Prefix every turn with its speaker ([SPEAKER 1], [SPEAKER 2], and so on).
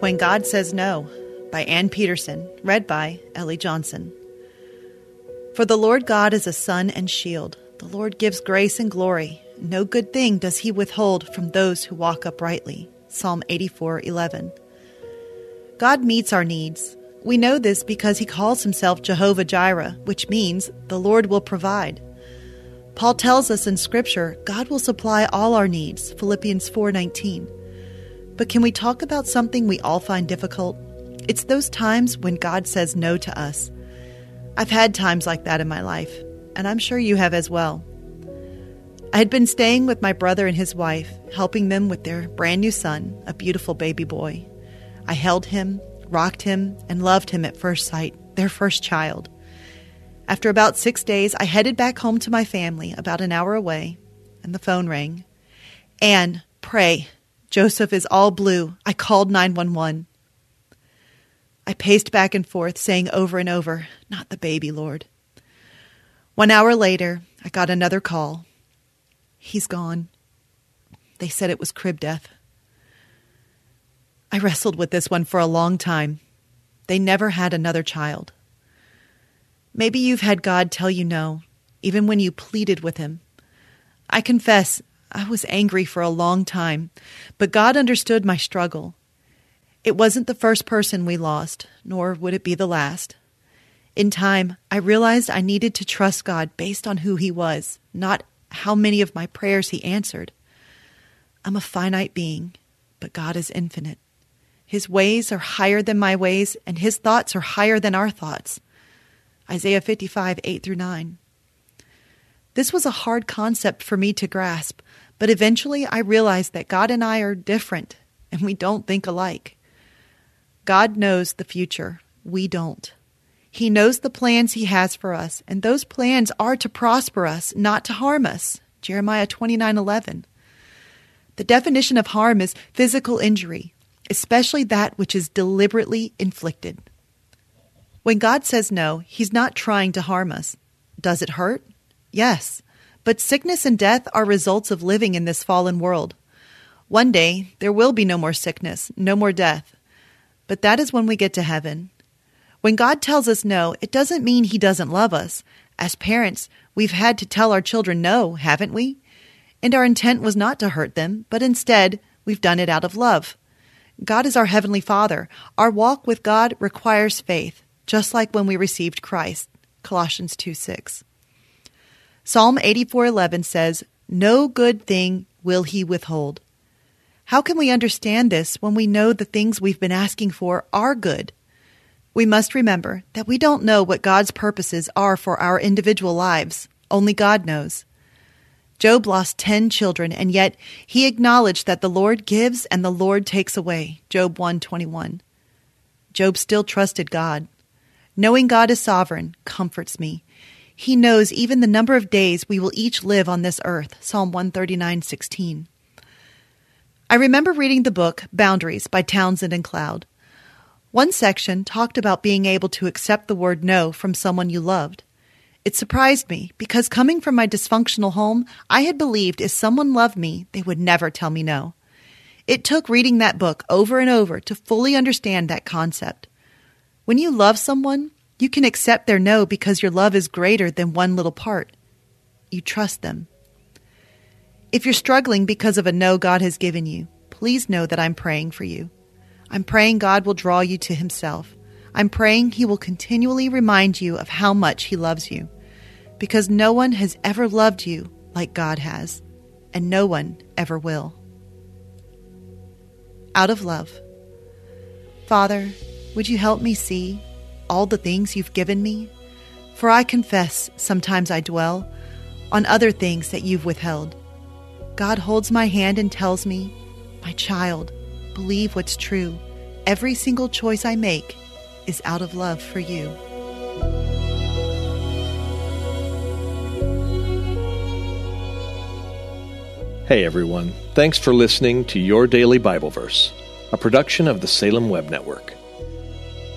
[SPEAKER 1] When God Says No by Anne Peterson, read by Ellie Johnson. For the Lord God is a sun and shield. The Lord gives grace and glory. No good thing does he withhold from those who walk uprightly. Psalm 84:11. God meets our needs. We know this because he calls himself Jehovah Jireh, which means the Lord will provide. Paul tells us in scripture, God will supply all our needs, Philippians 4:19. But can we talk about something we all find difficult? It's those times when God says no to us. I've had times like that in my life, and I'm sure you have as well. I had been staying with my brother and his wife, helping them with their brand new son, a beautiful baby boy. I held him, rocked him, and loved him at first sight, their first child. After about six days, I headed back home to my family, about an hour away, and the phone rang. Anne, pray. Joseph is all blue. I called 911. I paced back and forth, saying over and over, Not the baby, Lord. One hour later, I got another call. He's gone. They said it was crib death. I wrestled with this one for a long time. They never had another child. Maybe you've had God tell you no, even when you pleaded with Him. I confess, I was angry for a long time, but God understood my struggle. It wasn't the first person we lost, nor would it be the last. In time, I realized I needed to trust God based on who He was, not how many of my prayers He answered. I'm a finite being, but God is infinite. His ways are higher than my ways, and His thoughts are higher than our thoughts. Isaiah 55, 8 through 9. This was a hard concept for me to grasp, but eventually I realized that God and I are different, and we don't think alike. God knows the future. We don't. He knows the plans He has for us, and those plans are to prosper us, not to harm us. Jeremiah 29 11. The definition of harm is physical injury, especially that which is deliberately inflicted. When God says no, He's not trying to harm us. Does it hurt? Yes. But sickness and death are results of living in this fallen world. One day, there will be no more sickness, no more death. But that is when we get to heaven. When God tells us no, it doesn't mean He doesn't love us. As parents, we've had to tell our children no, haven't we? And our intent was not to hurt them, but instead, we've done it out of love. God is our Heavenly Father. Our walk with God requires faith, just like when we received Christ. Colossians 2 6. Psalm 84:11 says, "No good thing will he withhold." How can we understand this when we know the things we've been asking for are good? We must remember that we don't know what God's purposes are for our individual lives. Only God knows. Job lost 10 children and yet he acknowledged that the Lord gives and the Lord takes away. Job 121. Job still trusted God. Knowing God is sovereign comforts me. He knows even the number of days we will each live on this earth. Psalm 139:16. I remember reading the book Boundaries by Townsend and Cloud. One section talked about being able to accept the word no from someone you loved. It surprised me because coming from my dysfunctional home, I had believed if someone loved me, they would never tell me no. It took reading that book over and over to fully understand that concept. When you love someone, you can accept their no because your love is greater than one little part. You trust them. If you're struggling because of a no God has given you, please know that I'm praying for you. I'm praying God will draw you to Himself. I'm praying He will continually remind you of how much He loves you, because no one has ever loved you like God has, and no one ever will. Out of love. Father, would you help me see all the things you've given me? For I confess sometimes I dwell on other things that you've withheld. God holds my hand and tells me, My child, believe what's true. Every single choice I make is out of love for you.
[SPEAKER 2] Hey everyone, thanks for listening to Your Daily Bible Verse, a production of the Salem Web Network.